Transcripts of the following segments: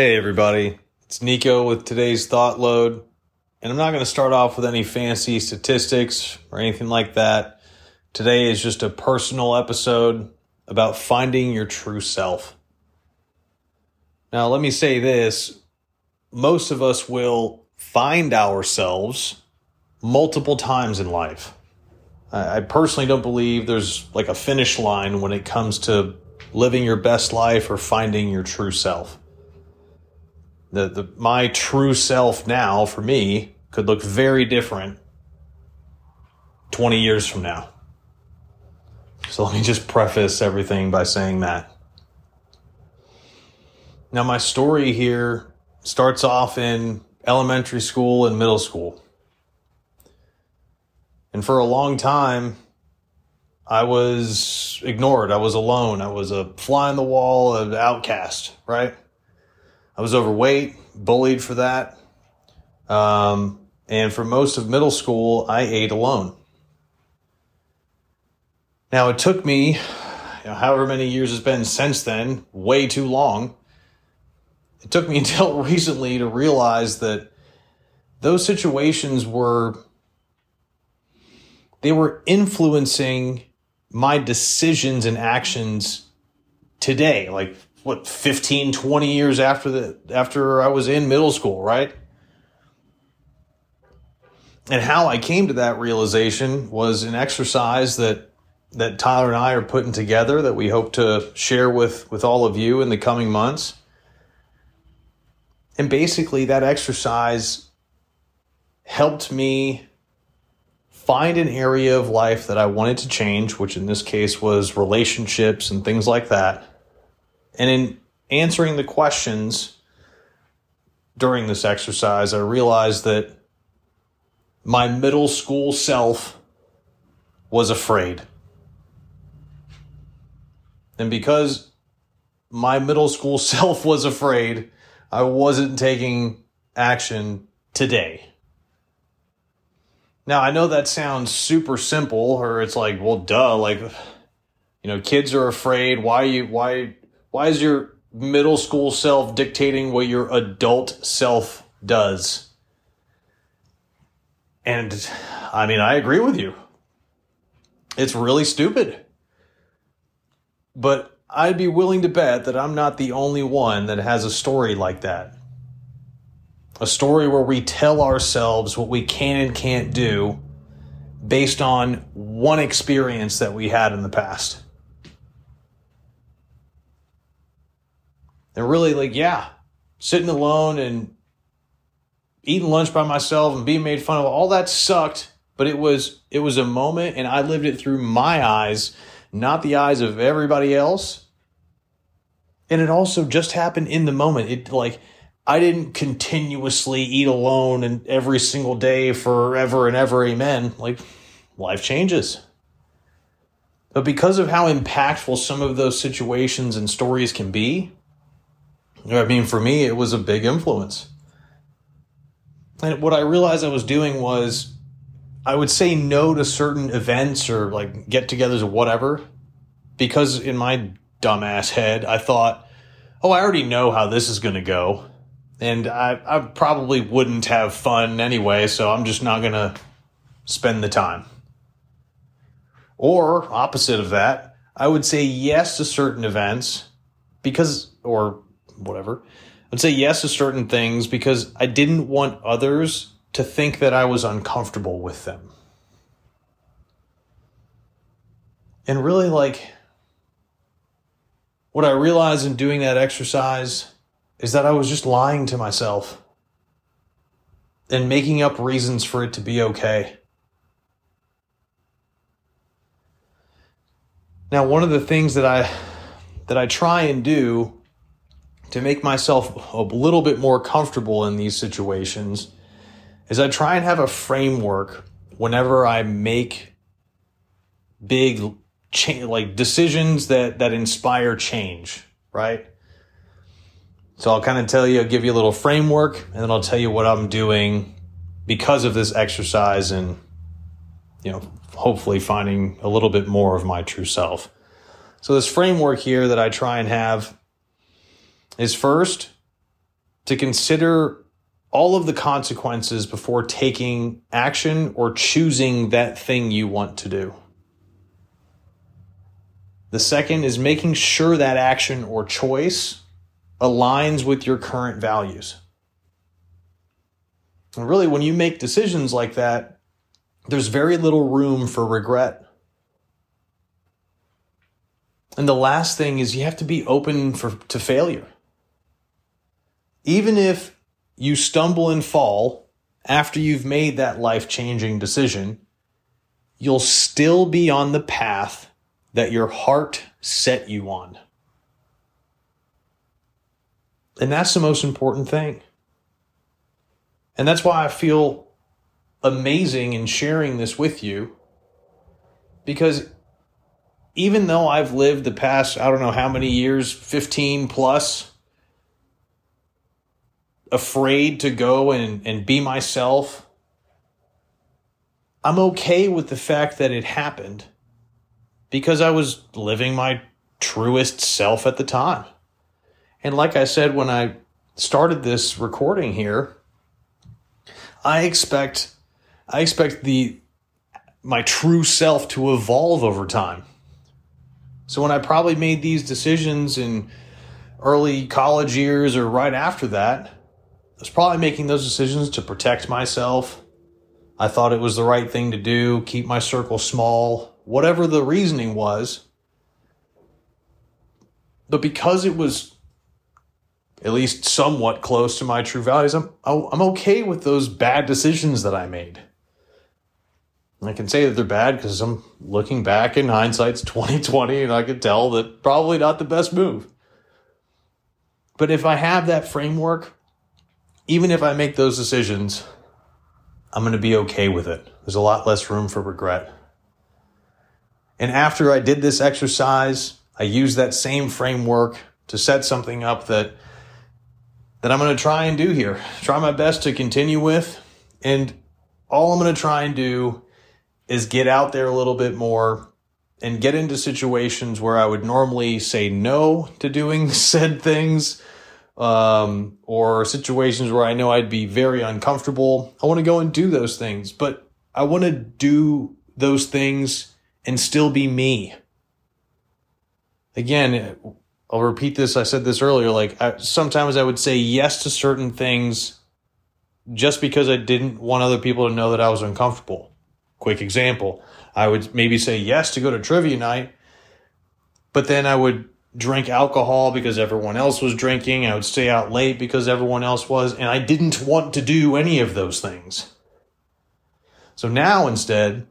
Hey, everybody. It's Nico with today's ThoughtLoad. And I'm not going to start off with any fancy statistics or anything like that. Today is just a personal episode about finding your true self. Now, let me say this most of us will find ourselves multiple times in life. I personally don't believe there's like a finish line when it comes to living your best life or finding your true self the, the my true self now for me could look very different 20 years from now. So let me just preface everything by saying that. Now, my story here starts off in elementary school and middle school. And for a long time, I was ignored. I was alone. I was a fly on the wall, an outcast, right? I was overweight, bullied for that. Um, and for most of middle school, I ate alone. Now, it took me, you know, however many years it's been since then, way too long. It took me until recently to realize that those situations were they were influencing my decisions and actions today like what 15 20 years after the after I was in middle school, right? And how I came to that realization was an exercise that that Tyler and I are putting together that we hope to share with with all of you in the coming months. And basically that exercise helped me find an area of life that I wanted to change, which in this case was relationships and things like that and in answering the questions during this exercise, I realized that my middle school self was afraid. And because my middle school self was afraid, I wasn't taking action today. Now, I know that sounds super simple, or it's like, well, duh, like, you know, kids are afraid. Why you, why, why is your middle school self dictating what your adult self does? And I mean, I agree with you. It's really stupid. But I'd be willing to bet that I'm not the only one that has a story like that. A story where we tell ourselves what we can and can't do based on one experience that we had in the past. And really like yeah sitting alone and eating lunch by myself and being made fun of all that sucked but it was it was a moment and i lived it through my eyes not the eyes of everybody else. And it also just happened in the moment. It like i didn't continuously eat alone and every single day forever and ever amen. Like life changes. But because of how impactful some of those situations and stories can be I mean, for me, it was a big influence. And what I realized I was doing was I would say no to certain events or like get togethers or whatever because in my dumbass head, I thought, oh, I already know how this is going to go. And I, I probably wouldn't have fun anyway, so I'm just not going to spend the time. Or, opposite of that, I would say yes to certain events because, or whatever. I'd say yes to certain things because I didn't want others to think that I was uncomfortable with them. And really, like, what I realized in doing that exercise is that I was just lying to myself and making up reasons for it to be okay. Now, one of the things that I that I try and do to make myself a little bit more comfortable in these situations is I try and have a framework whenever I make big cha- like decisions that that inspire change, right? So I'll kind of tell you, I'll give you a little framework, and then I'll tell you what I'm doing because of this exercise, and you know, hopefully finding a little bit more of my true self. So this framework here that I try and have is first, to consider all of the consequences before taking action or choosing that thing you want to do. The second is making sure that action or choice aligns with your current values. And really, when you make decisions like that, there's very little room for regret. And the last thing is you have to be open for, to failure. Even if you stumble and fall after you've made that life changing decision, you'll still be on the path that your heart set you on. And that's the most important thing. And that's why I feel amazing in sharing this with you because even though I've lived the past, I don't know how many years, 15 plus, afraid to go and, and be myself. I'm okay with the fact that it happened because I was living my truest self at the time. And like I said when I started this recording here, I expect I expect the my true self to evolve over time. So when I probably made these decisions in early college years or right after that, Was probably making those decisions to protect myself. I thought it was the right thing to do, keep my circle small, whatever the reasoning was. But because it was at least somewhat close to my true values, I'm, I'm okay with those bad decisions that I made. I can say that they're bad because I'm looking back in hindsight's 2020 and I can tell that probably not the best move. But if I have that framework, even if I make those decisions, I'm going to be okay with it. There's a lot less room for regret. And after I did this exercise, I used that same framework to set something up that that I'm going to try and do here. Try my best to continue with and all I'm going to try and do is get out there a little bit more and get into situations where I would normally say no to doing said things um, or situations where I know I'd be very uncomfortable. I want to go and do those things, but I want to do those things and still be me. Again, I'll repeat this. I said this earlier. Like I, sometimes I would say yes to certain things just because I didn't want other people to know that I was uncomfortable. Quick example. I would maybe say yes to go to trivia night, but then I would drink alcohol because everyone else was drinking. I would stay out late because everyone else was. And I didn't want to do any of those things. So now instead,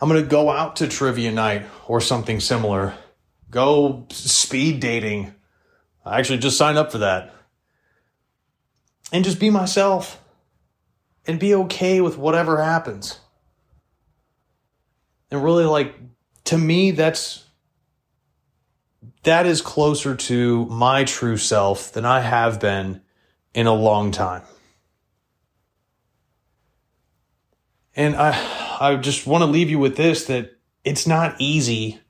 I'm going to go out to trivia night or something similar. Go speed dating. I actually just signed up for that. And just be myself and be okay with whatever happens. And really, like, to me, that's that is closer to my true self than I have been in a long time. And I I just want to leave you with this that it's not easy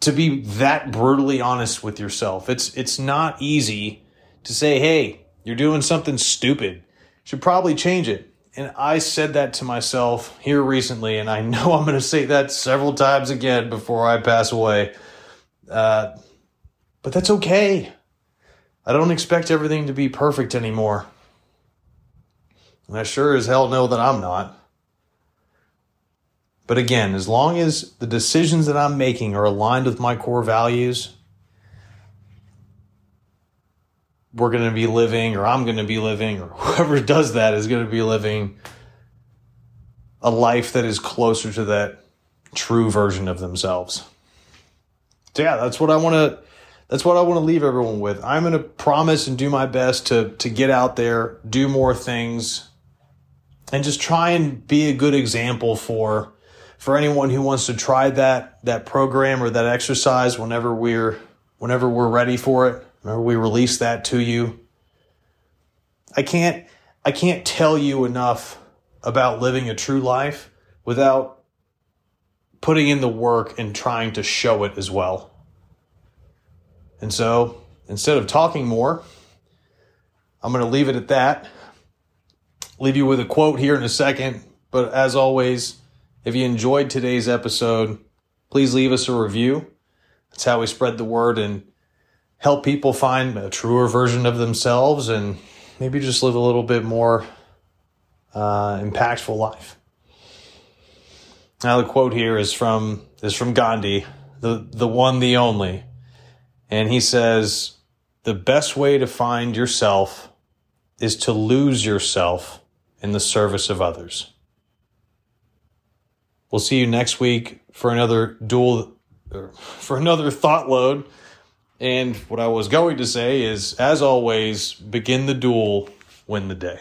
to be that brutally honest with yourself. It's it's not easy to say, "Hey, you're doing something stupid. Should probably change it." And I said that to myself here recently, and I know I'm going to say that several times again before I pass away. Uh, but that's okay. I don't expect everything to be perfect anymore. And I sure as hell know that I'm not. But again, as long as the decisions that I'm making are aligned with my core values, we're going to be living, or I'm going to be living, or whoever does that is going to be living a life that is closer to that true version of themselves. So yeah, that's what I want to that's what I want to leave everyone with. I'm going to promise and do my best to to get out there, do more things and just try and be a good example for for anyone who wants to try that that program or that exercise whenever we're whenever we're ready for it, whenever we release that to you. I can't I can't tell you enough about living a true life without putting in the work and trying to show it as well. And so instead of talking more, I'm going to leave it at that. Leave you with a quote here in a second. But as always, if you enjoyed today's episode, please leave us a review. That's how we spread the word and help people find a truer version of themselves and maybe just live a little bit more uh, impactful life. Now the quote here is from is from Gandhi, the the one, the only, and he says, "The best way to find yourself is to lose yourself in the service of others." We'll see you next week for another duel, for another thought load. And what I was going to say is, as always, begin the duel, win the day.